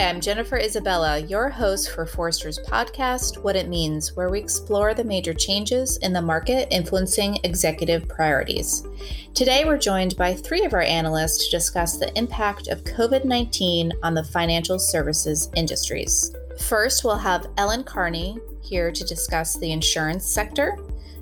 Hi, I'm Jennifer Isabella, your host for Forrester's podcast, What It Means, where we explore the major changes in the market influencing executive priorities. Today, we're joined by three of our analysts to discuss the impact of COVID 19 on the financial services industries. First, we'll have Ellen Carney here to discuss the insurance sector.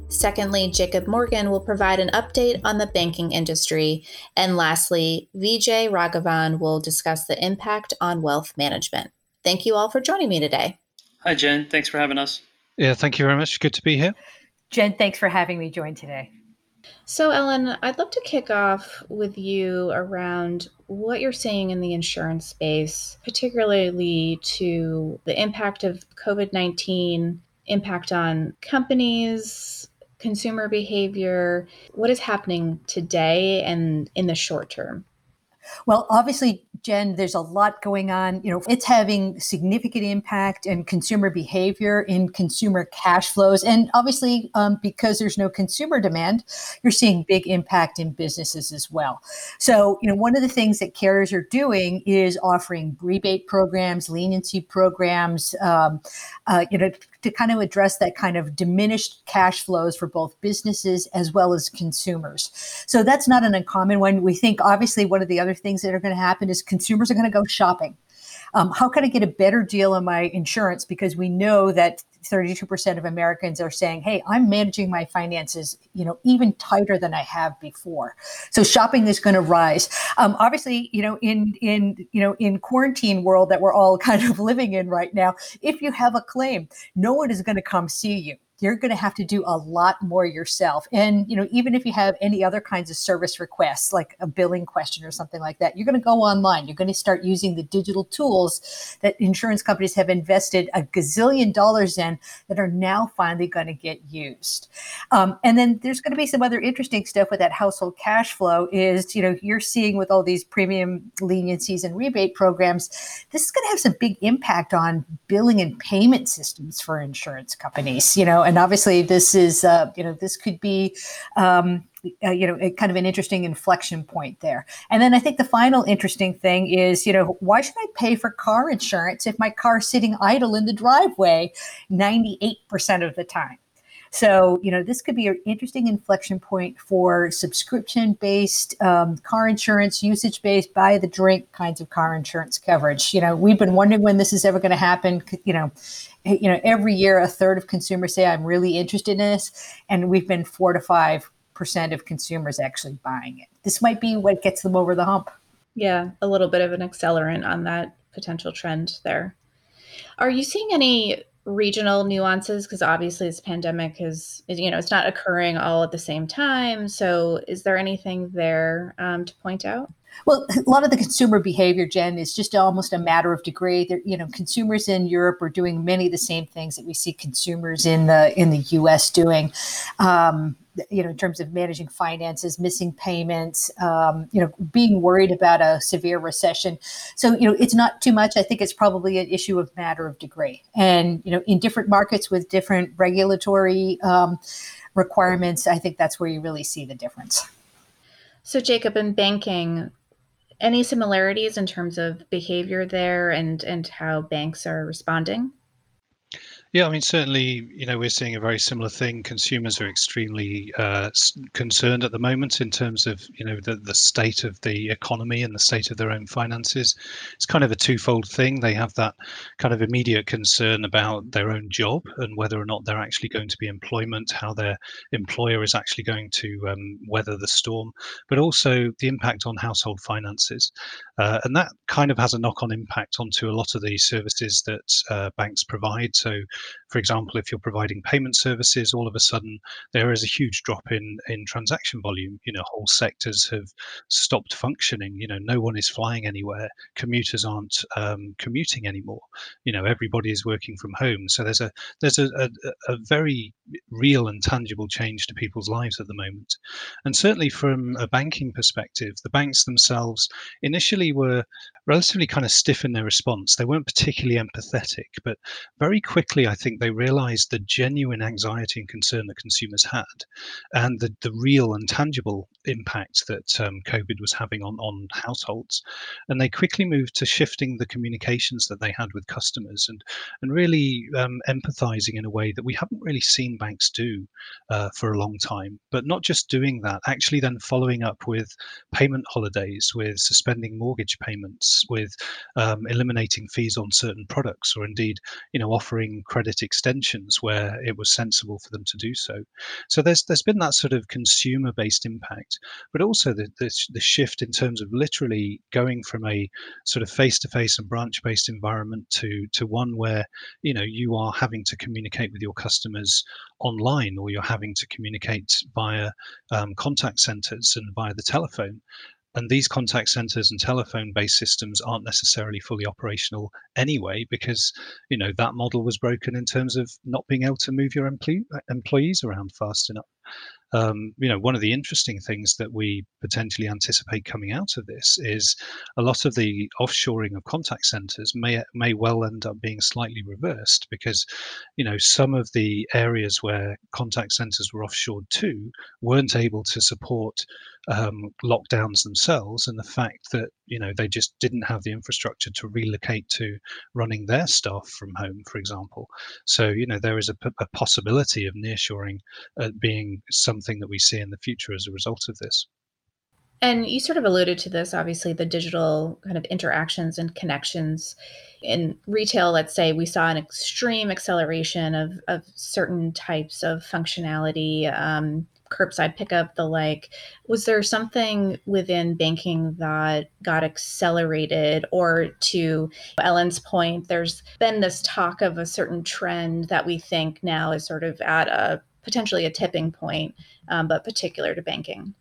Secondly, Jacob Morgan will provide an update on the banking industry. And lastly, Vijay Raghavan will discuss the impact on wealth management. Thank you all for joining me today. Hi, Jen. Thanks for having us. Yeah, thank you very much. Good to be here. Jen, thanks for having me join today. So, Ellen, I'd love to kick off with you around what you're seeing in the insurance space, particularly to the impact of COVID 19, impact on companies, consumer behavior? What is happening today and in the short term? Well, obviously, Jen, there's a lot going on. You know, it's having significant impact in consumer behavior, in consumer cash flows, and obviously, um, because there's no consumer demand, you're seeing big impact in businesses as well. So, you know, one of the things that carriers are doing is offering rebate programs, leniency programs, um, uh, you know, to kind of address that kind of diminished cash flows for both businesses as well as consumers. So that's not an uncommon one. We think obviously one of the other things that are going to happen is consumers are going to go shopping. Um, how can I get a better deal on my insurance? Because we know that 32% of Americans are saying, "Hey, I'm managing my finances, you know, even tighter than I have before." So shopping is going to rise. Um, obviously, you know, in in you know in quarantine world that we're all kind of living in right now, if you have a claim, no one is going to come see you you're going to have to do a lot more yourself. And, you know, even if you have any other kinds of service requests, like a billing question or something like that, you're going to go online. You're going to start using the digital tools that insurance companies have invested a gazillion dollars in that are now finally going to get used. Um, and then there's going to be some other interesting stuff with that household cash flow is, you know, you're seeing with all these premium leniencies and rebate programs, this is going to have some big impact on billing and payment systems for insurance companies, you know, and obviously this is uh, you know this could be um, uh, you know a, kind of an interesting inflection point there. And then i think the final interesting thing is you know why should i pay for car insurance if my car's sitting idle in the driveway 98% of the time so, you know, this could be an interesting inflection point for subscription based um, car insurance, usage based, buy the drink kinds of car insurance coverage. You know, we've been wondering when this is ever going to happen. You know, you know, every year a third of consumers say, I'm really interested in this. And we've been four to five percent of consumers actually buying it. This might be what gets them over the hump. Yeah, a little bit of an accelerant on that potential trend there. Are you seeing any regional nuances because obviously this pandemic is, is, you know it's not occurring all at the same time so is there anything there um, to point out well, a lot of the consumer behavior, Jen, is just almost a matter of degree. They're, you know, consumers in Europe are doing many of the same things that we see consumers in the in the U.S. doing. Um, you know, in terms of managing finances, missing payments, um, you know, being worried about a severe recession. So, you know, it's not too much. I think it's probably an issue of matter of degree. And, you know, in different markets with different regulatory um, requirements, I think that's where you really see the difference. So, Jacob, in banking, any similarities in terms of behavior there and, and how banks are responding? Yeah, I mean, certainly, you know, we're seeing a very similar thing. Consumers are extremely uh, concerned at the moment in terms of, you know, the, the state of the economy and the state of their own finances. It's kind of a twofold thing. They have that kind of immediate concern about their own job and whether or not they're actually going to be employment, how their employer is actually going to um, weather the storm, but also the impact on household finances. Uh, and that kind of has a knock on impact onto a lot of the services that uh, banks provide. So, for example, if you're providing payment services, all of a sudden there is a huge drop in in transaction volume. You know, whole sectors have stopped functioning. You know, no one is flying anywhere. Commuters aren't um, commuting anymore. You know, everybody is working from home. So there's a there's a, a, a very real and tangible change to people's lives at the moment. And certainly from a banking perspective, the banks themselves initially were relatively kind of stiff in their response. They weren't particularly empathetic, but very quickly I think they realized the genuine anxiety and concern that consumers had and the, the real and tangible impact that um, COVID was having on, on households. And they quickly moved to shifting the communications that they had with customers and, and really um, empathizing in a way that we haven't really seen banks do uh, for a long time. But not just doing that, actually then following up with payment holidays, with suspending mortgage payments, with um, eliminating fees on certain products, or indeed, you know, offering credit extensions where it was sensible for them to do so. So there's there's been that sort of consumer-based impact, but also the, the, the shift in terms of literally going from a sort of face-to-face and branch-based environment to to one where you know you are having to communicate with your customers online or you're having to communicate via um, contact centers and via the telephone and these contact centers and telephone based systems aren't necessarily fully operational anyway because you know that model was broken in terms of not being able to move your employee, employees around fast enough um, you know, one of the interesting things that we potentially anticipate coming out of this is a lot of the offshoring of contact centers may may well end up being slightly reversed because, you know, some of the areas where contact centers were offshored to weren't able to support um, lockdowns themselves, and the fact that you know they just didn't have the infrastructure to relocate to running their staff from home, for example. So you know there is a, possibility of nearshoring uh, being some something that we see in the future as a result of this. And you sort of alluded to this, obviously, the digital kind of interactions and connections. In retail, let's say, we saw an extreme acceleration of, of certain types of functionality, um, curbside pickup, the like. Was there something within banking that got accelerated? Or to Ellen's point, there's been this talk of a certain trend that we think now is sort of at a potentially a tipping point, um, but particular to banking?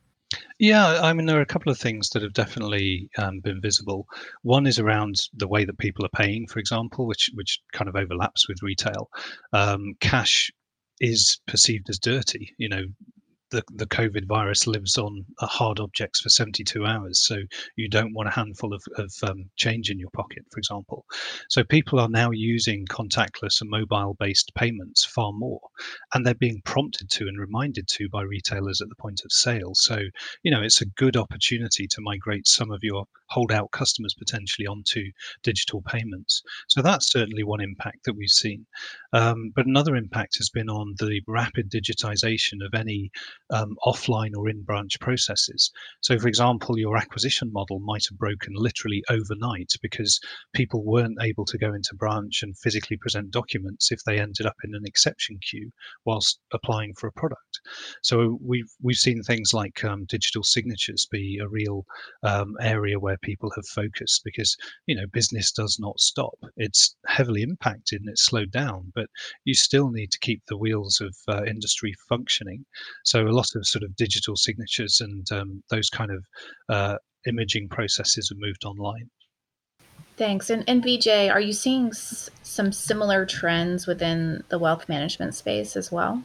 Yeah, I mean, there are a couple of things that have definitely um, been visible. One is around the way that people are paying, for example, which which kind of overlaps with retail. Um, cash is perceived as dirty. You know, the, the COVID virus lives on hard objects for 72 hours. So you don't want a handful of, of um, change in your pocket, for example. So people are now using contactless and mobile based payments far more. And they're being prompted to and reminded to by retailers at the point of sale. So, you know, it's a good opportunity to migrate some of your holdout customers potentially onto digital payments. So that's certainly one impact that we've seen. Um, but another impact has been on the rapid digitization of any um, offline or in branch processes. So, for example, your acquisition model might have broken literally overnight because people weren't able to go into branch and physically present documents if they ended up in an exception queue whilst applying for a product. So we've we've seen things like um, digital signatures be a real um, area where people have focused because you know business does not stop. It's heavily impacted and it's slowed down, but you still need to keep the wheels of uh, industry functioning. So lot of sort of digital signatures and um, those kind of uh, imaging processes have moved online. Thanks. And, and Vijay, are you seeing s- some similar trends within the wealth management space as well?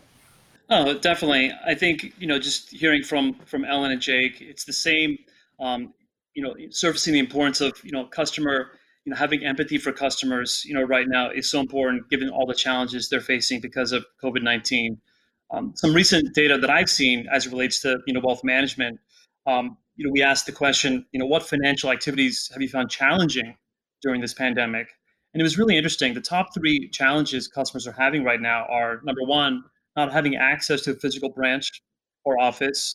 Oh, definitely. I think you know, just hearing from from Ellen and Jake, it's the same. Um, you know, surfacing the importance of you know customer, you know, having empathy for customers. You know, right now is so important given all the challenges they're facing because of COVID nineteen. Um, some recent data that I've seen as it relates to you know wealth management. Um, you know, we asked the question, you know, what financial activities have you found challenging during this pandemic? And it was really interesting. The top three challenges customers are having right now are number one, not having access to a physical branch or office.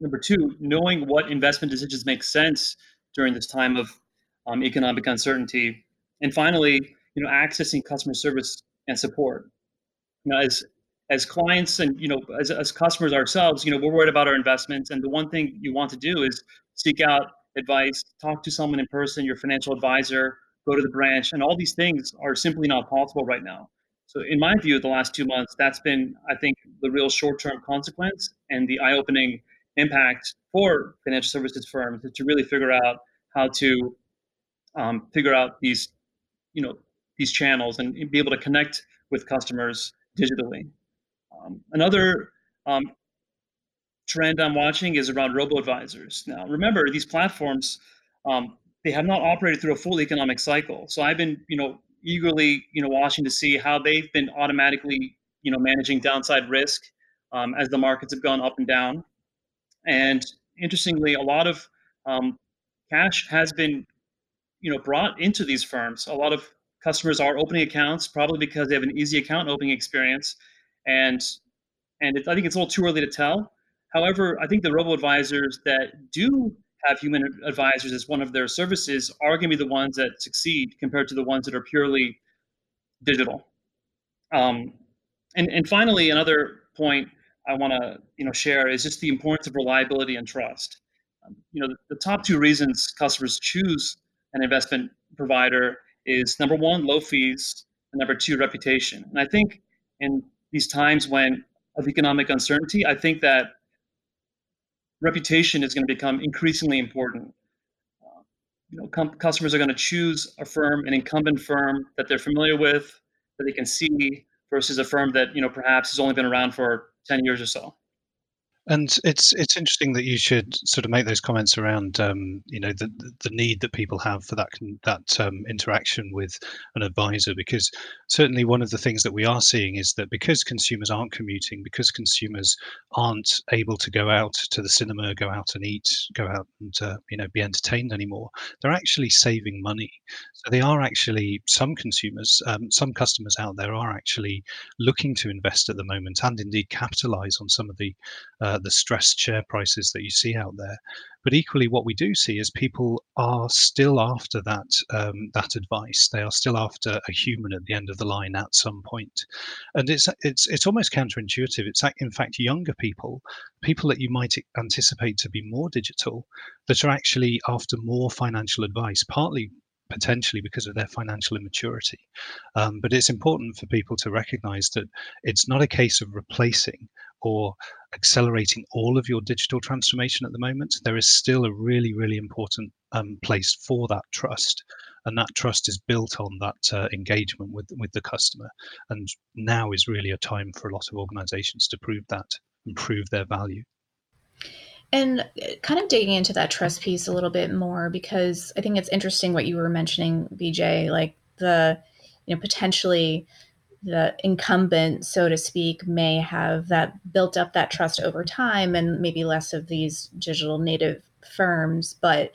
Number two, knowing what investment decisions make sense during this time of um, economic uncertainty. And finally, you know, accessing customer service and support. You know, as as clients and you know as, as customers ourselves you know we're worried about our investments. And the one thing you want to do is seek out advice talk to someone in person your financial advisor go to the branch. And all these things are simply not possible right now. So, in my view, the last two months, that's been, I think, the real short term consequence and the eye opening impact for financial services firms to really figure out how to um, figure out these, you know, these channels and be able to connect with customers digitally. Um, another um, trend I'm watching is around robo advisors. Now, remember, these platforms, um, they have not operated through a full economic cycle. So I've been, you know, eagerly, you know, watching to see how they've been automatically, you know, managing downside risk um, as the markets have gone up and down. And interestingly, a lot of um, cash has been, you know, brought into these firms. A lot of customers are opening accounts probably because they have an easy account opening experience, and and it, I think it's a little too early to tell. However, I think the robo advisors that do have human advisors as one of their services are going to be the ones that succeed compared to the ones that are purely digital. Um, and and finally, another point I want to you know share is just the importance of reliability and trust. Um, you know, the, the, top two reasons customers choose an investment provider is number one, low fees, and number two, reputation. And I think in these times when of economic uncertainty, I think that reputation is going to become increasingly important. Uh, you know, com- customers are going to choose a firm, an incumbent firm that they're familiar with, that they can see, versus a firm that you know perhaps has only been around for 10 years or so. And it's it's interesting that you should sort of make those comments around um, you know the the need that people have for that that um, interaction with an advisor because certainly one of the things that we are seeing is that because consumers aren't commuting because consumers aren't able to go out to the cinema go out and eat go out and uh, you know be entertained anymore they're actually saving money. So they are actually some consumers um, some customers out there are actually looking to invest at the moment and indeed capitalize on some of the uh, the stressed share prices that you see out there. But equally, what we do see is people are still after that um, that advice. They are still after a human at the end of the line at some point, and it's it's it's almost counterintuitive. It's in fact younger people, people that you might anticipate to be more digital, that are actually after more financial advice. Partly potentially because of their financial immaturity. Um, but it's important for people to recognize that it's not a case of replacing or accelerating all of your digital transformation at the moment, there is still a really, really important um, place for that trust. And that trust is built on that uh, engagement with, with the customer. And now is really a time for a lot of organizations to prove that, improve their value. And uh, kind of digging into that trust piece a little bit more, because I think it's interesting what you were mentioning, Vijay, like the, you know, potentially the incumbent, so to speak, may have that built up that trust over time and maybe less of these digital native firms, but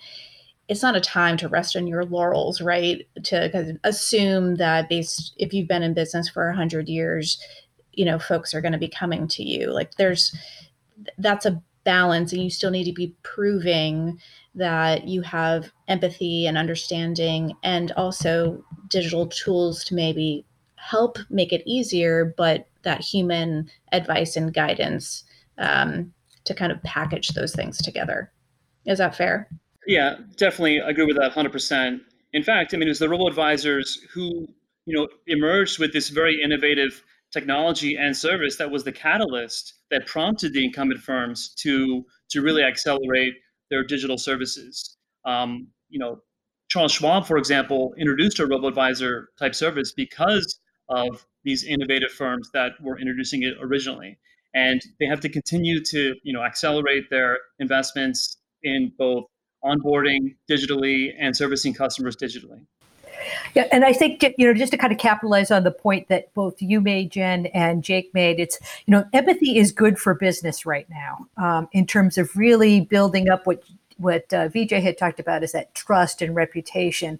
it's not a time to rest on your laurels, right? To assume that based if you've been in business for a hundred years, you know, folks are going to be coming to you. Like there's that's a balance, and you still need to be proving that you have empathy and understanding, and also digital tools to maybe help make it easier, but that human advice and guidance um, to kind of package those things together. Is that fair? Yeah, definitely agree with that 100%. In fact, I mean, it was the robo advisors who, you know, emerged with this very innovative technology and service that was the catalyst that prompted the incumbent firms to to really accelerate their digital services. Um, you know, Charles Schwab, for example, introduced a robo advisor type service because of these innovative firms that were introducing it originally. And they have to continue to, you know, accelerate their investments in both onboarding digitally and servicing customers digitally. Yeah, and I think you know just to kind of capitalize on the point that both you made, Jen, and Jake made, it's you know empathy is good for business right now um, in terms of really building up what what uh, Vijay had talked about is that trust and reputation.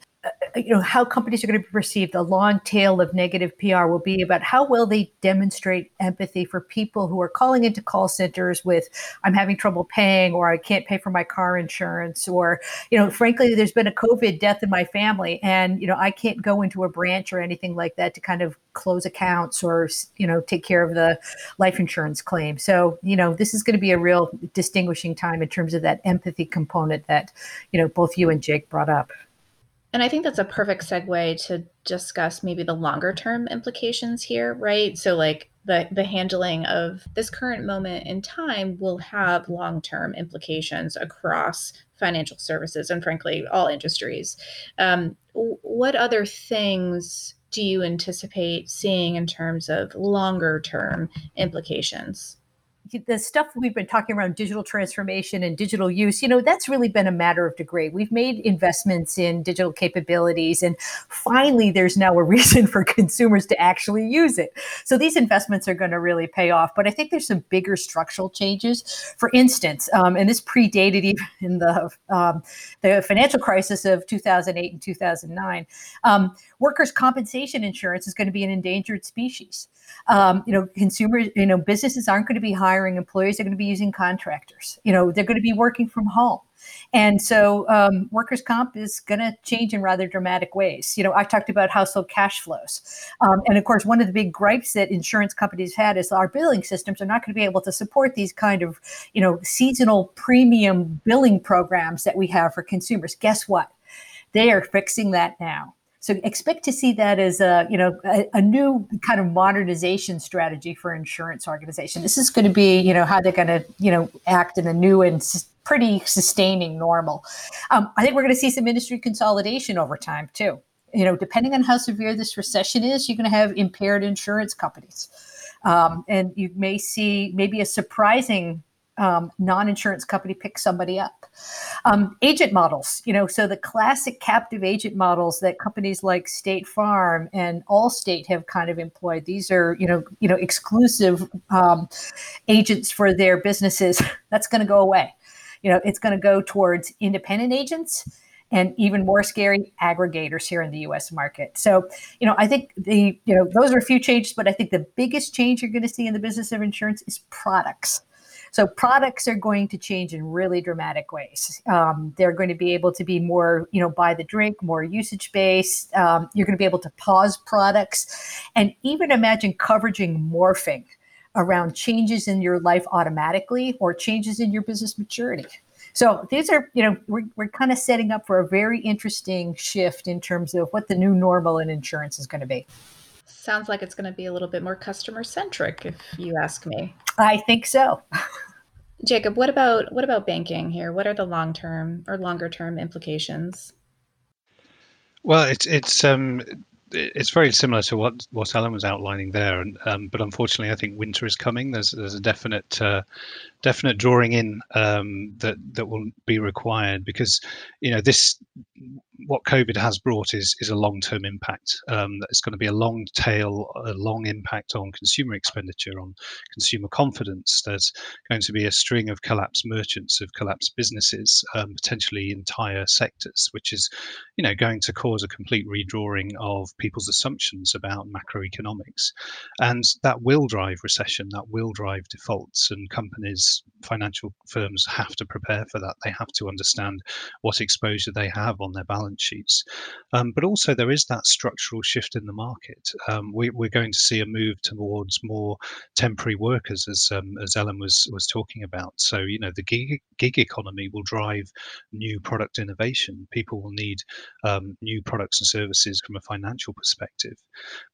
Uh, you know how companies are going to be perceived the long tail of negative pr will be about how well they demonstrate empathy for people who are calling into call centers with i'm having trouble paying or i can't pay for my car insurance or you know frankly there's been a covid death in my family and you know i can't go into a branch or anything like that to kind of close accounts or you know take care of the life insurance claim. So you know this is going to be a real distinguishing time in terms of that empathy component that you know both you and jake brought up and I think that's a perfect segue to discuss maybe the longer term implications here, right? So like the the handling of this current moment in time will have long term implications across financial services and frankly all industries. Um, what other things do you anticipate seeing in terms of longer term implications? The stuff we've been talking around digital transformation and digital use, you know, that's really been a matter of degree. We've made investments in digital capabilities, and finally, there's now a reason for consumers to actually use it. So these investments are going to really pay off. But I think there's some bigger structural changes. For instance, um, and this predated even the um, the financial crisis of 2008 and 2009, um, workers' compensation insurance is going to be an endangered species. Um, you know, consumers, you know, businesses aren't going to be hiring employees; they're going to be using contractors. You know, they're going to be working from home. And so um, workers' comp is going to change in rather dramatic ways. You know, I talked about household cash flows. Um, and of course, one of the big gripes that insurance companies had is our billing systems are not going to be able to support these kind of, you know, seasonal premium billing programs that we have for consumers. Guess what? They are fixing that now. So expect to see that as a you know a, a, new kind of modernization strategy for insurance organization. This is going to be you know how they're going to you know act in a new and pretty sustaining normal. Um, I think we're going to see some industry consolidation over time too. You know, depending on how severe this recession is, you're going to have impaired insurance companies, um, and you may see maybe a surprising um, non-insurance company pick somebody up. Um, agent models, you know, so the classic captive agent models that companies like State Farm and Allstate have kind of employed. These are, you know, you know, exclusive um, agents for their businesses. That's going to go away you know, it's going to go towards independent agents and even more scary aggregators here in the US market. So, you know, I think the, you know, those are a few changes, but I think the biggest change you're going to see in the business of insurance is products. So products are going to change in really dramatic ways. Um, they're going to be able to be more, you know, by the drink, more usage based. Um, you're going to be able to pause products, and even imagine coveraging morphing around changes in your life automatically or changes in your business maturity. So these are, you know, we're, we're kind of setting up for a very interesting shift in terms of what the new normal in insurance is going to be. Sounds like it's going to be a little bit more customer centric, if you ask me. I think so. Jacob, what about what about banking here? What are the long term or longer term implications? Well, it's it's um, it's very similar to what what Ellen was outlining there, and um, but unfortunately, I think winter is coming. There's there's a definite uh, definite drawing in um, that that will be required because you know this what COVID has brought is is a long term impact. Um, it's going to be a long tail, a long impact on consumer expenditure, on consumer confidence. There's going to be a string of collapsed merchants, of collapsed businesses, um, potentially entire sectors, which is, you know, going to cause a complete redrawing of people's assumptions about macroeconomics, and that will drive recession. That will drive defaults, and companies, financial firms have to prepare for that. They have to understand what exposure they have on their balance sheets. Um, but also, there is that structural shift in the market. Um, we, are going to see a move towards more temporary workers, as um, as Ellen was was talking about. So, you know, the gig, gig economy will drive new product innovation. People will need um, new products and services from a financial perspective.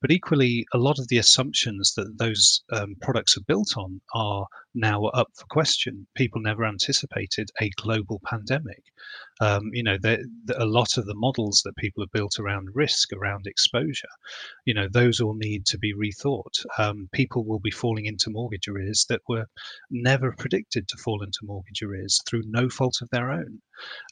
But equally, a lot of the assumptions that those um, products are built on are now up for question. People never anticipated a global pandemic. Um, you know, a lot of the models that people have built around risk, around exposure, you know, those all need to be rethought. Um, people will be falling into mortgage arrears that were never predicted to fall into mortgage arrears through no fault of their own.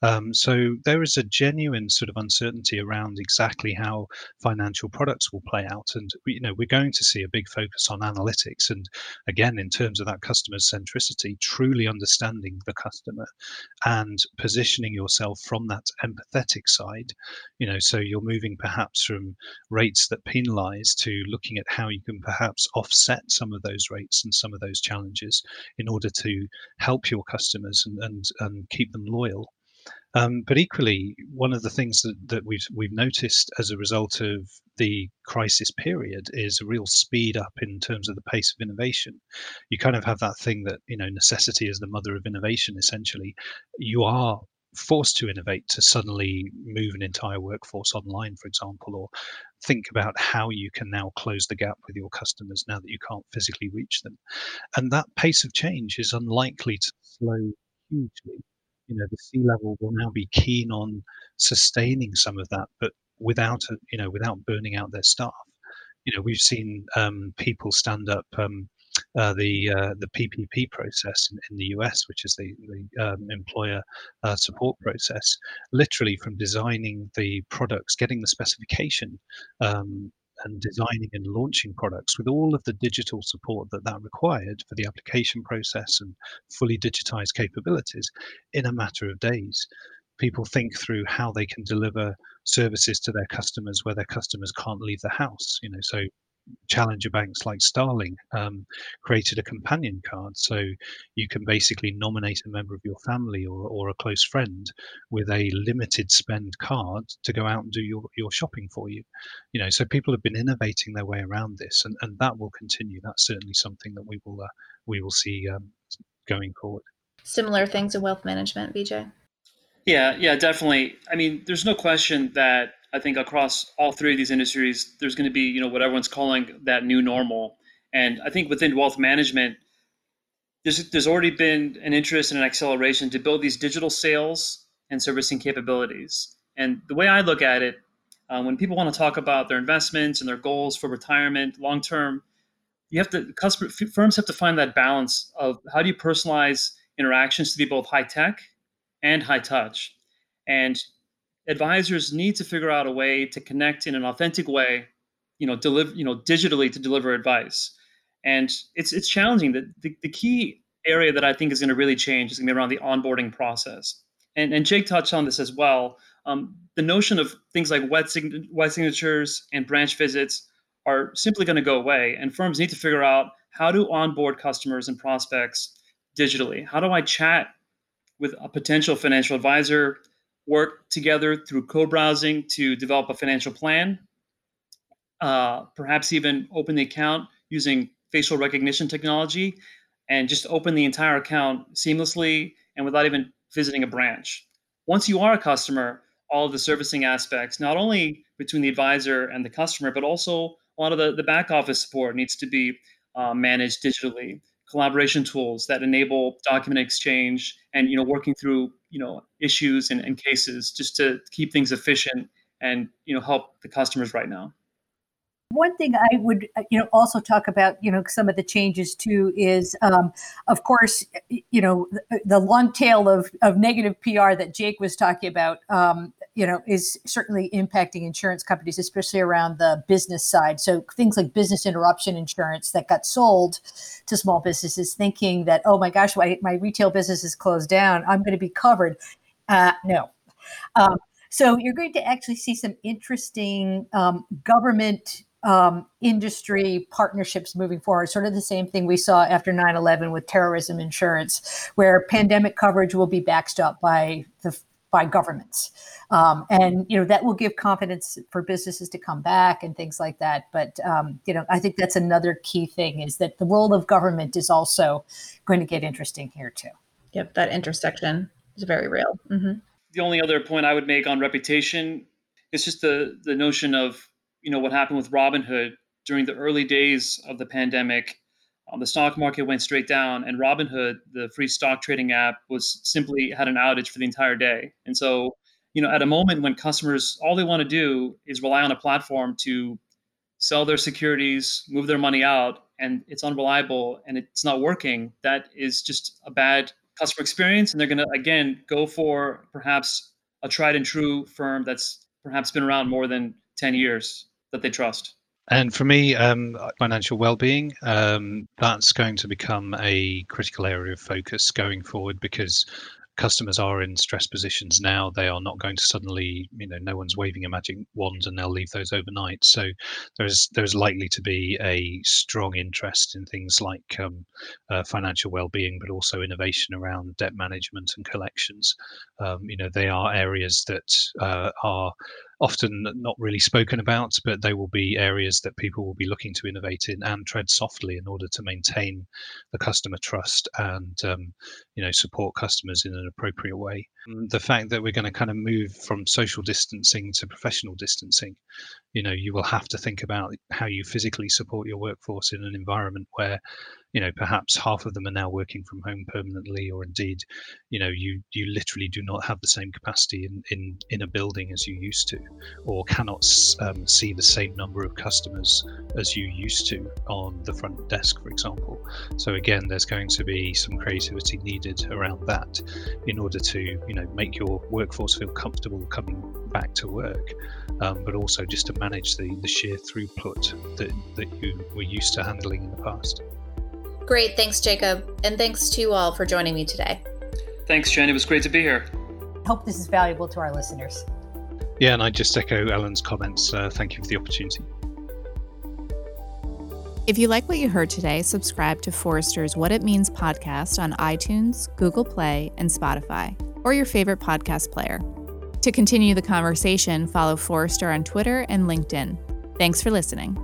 Um, so there is a genuine sort of uncertainty around exactly how financial products will play out, and you know we're going to see a big focus on analytics, and again in terms of that customer centricity, truly understanding the customer and positioning yourself from that empathetic side. You know, so you're moving perhaps from rates that penalise to looking at how you can perhaps offset some of those rates and some of those challenges in order to help your customers and and, and keep them loyal. Um, but equally, one of the things that, that we've we've noticed as a result of the crisis period is a real speed up in terms of the pace of innovation. You kind of have that thing that you know necessity is the mother of innovation. Essentially, you are forced to innovate to suddenly move an entire workforce online, for example, or think about how you can now close the gap with your customers now that you can't physically reach them. And that pace of change is unlikely to slow hugely you know the C-level will now be keen on sustaining some of that, but without a, you know without burning out their staff. You know we've seen um, people stand up um, uh, the uh, the PPP process in, in, the US, which is the, the um, employer uh, support process, literally from designing the products, getting the specification. Um, and designing and launching products with all of the digital support that that required for the application process and fully digitized capabilities in a matter of days people think through how they can deliver services to their customers where their customers can't leave the house. You know, so challenger banks like Starling um, created a companion card, so you can basically nominate a member of your family or, or a close friend with a limited spend card to go out and do your, your shopping for you. You know, so people have been innovating their way around this, and, and that will continue. That's certainly something that we will uh, we will see um, going forward. Similar things in wealth management, Vijay. Yeah, yeah, definitely. I mean, there's no question that I think across all three of these industries, there's going to be, you know, what everyone's calling that new normal. And I think within wealth management, there's there's already been an interest and an acceleration to build these digital sales and servicing capabilities. And the way I look at it, uh, when people want to talk about their investments and their goals for retirement, long term, you have to customer firms have to find that balance of how do you personalize interactions to be both high tech and high touch. And advisors need to figure out a way to connect in an authentic way, you know, deliver, you know, digitally to deliver advice. And it's it's challenging. The, the, the key area that I think is going to really change is going to be around the onboarding process. And, and Jake touched on this as well. Um, the notion of things like wet, sign- wet signatures and branch visits are simply going to go away. And firms need to figure out how to onboard customers and prospects digitally. How do I chat with a potential financial advisor, work together through co-browsing to develop a financial plan, uh, perhaps even open the account using facial recognition technology, and just open the entire account seamlessly and without even visiting a branch. Once you are a customer, all of the servicing aspects, not only between the advisor and the customer, but also a lot of the, the back office support needs to be uh, managed digitally collaboration tools that enable document exchange and you know working through you know issues and, and cases just to keep things efficient and you know help the customers right now one thing I would, you know, also talk about, you know, some of the changes too is, um, of course, you know, the, the, long tail of of negative PR that Jake was talking about. Um, you know, is certainly impacting insurance companies, especially around the business side. So things like business interruption insurance that got sold to small businesses, thinking that, oh my gosh, my, my retail business is closed down, I'm going to be covered. Uh, no. Um, so you're going to actually see some interesting um, government um, industry partnerships moving forward, sort of the same thing we saw after 9 11 with terrorism insurance, where pandemic coverage will be backstopped by the by governments. Um, and you know that will give confidence for businesses to come back and things like that. But um, you know, I think that's another key thing is that the role of government is also going to get interesting here too. Yep, that intersection is very real. Mm-hmm. The only other point I would make on reputation is just the the notion of you know what happened with Robinhood during the early days of the pandemic um, the stock market went straight down, and Robinhood, the free stock trading app, was simply had an outage for the entire day. And so, you know, at a moment when customers all they want to do is rely on a platform to sell their securities, move their money out, and it's unreliable and it's not working, that is just a bad customer experience. And they're going to again go for perhaps a tried and true firm that's perhaps been around more than 10 years that they trust. And for me, um, financial well-being, um, that's going to become a critical area of focus going forward because customers are in stress positions now. They are not going to suddenly, you know, no one's waving a magic wand and they'll leave those overnight. So there's there's likely to be a strong interest in things like um, uh, financial well-being, but also innovation around debt management and collections. Um, you know, they are areas that uh, are often not really spoken about, but they will be areas that people will be looking to innovate in and tread softly in order to maintain the customer trust and um, you know support customers in an appropriate way. Mm, the fact that we're going to kind of move from social distancing to professional distancing, you know, you will have to think about how you physically support your workforce in an environment where you know perhaps half of them are now working from home permanently or indeed you know you you literally do not have the same capacity in in, in a building as you used to or cannot um, see the same number of customers as you used to on the front desk for example so again there's going to be some creativity needed around that in order to you know make your workforce feel comfortable coming back to work um, but also just to manage the, the sheer throughput that, that you were used to handling in the past. Great. Thanks, Jacob. And thanks to you all for joining me today. Thanks, Jen. It was great to be here. Hope this is valuable to our listeners. Yeah, and I just echo Ellen's comments. Uh, thank you for the opportunity. If you like what you heard today, subscribe to Forrester's What It Means podcast on iTunes, Google Play, and Spotify, or your favorite podcast player. To continue the conversation, follow Forrester on Twitter and LinkedIn. Thanks for listening.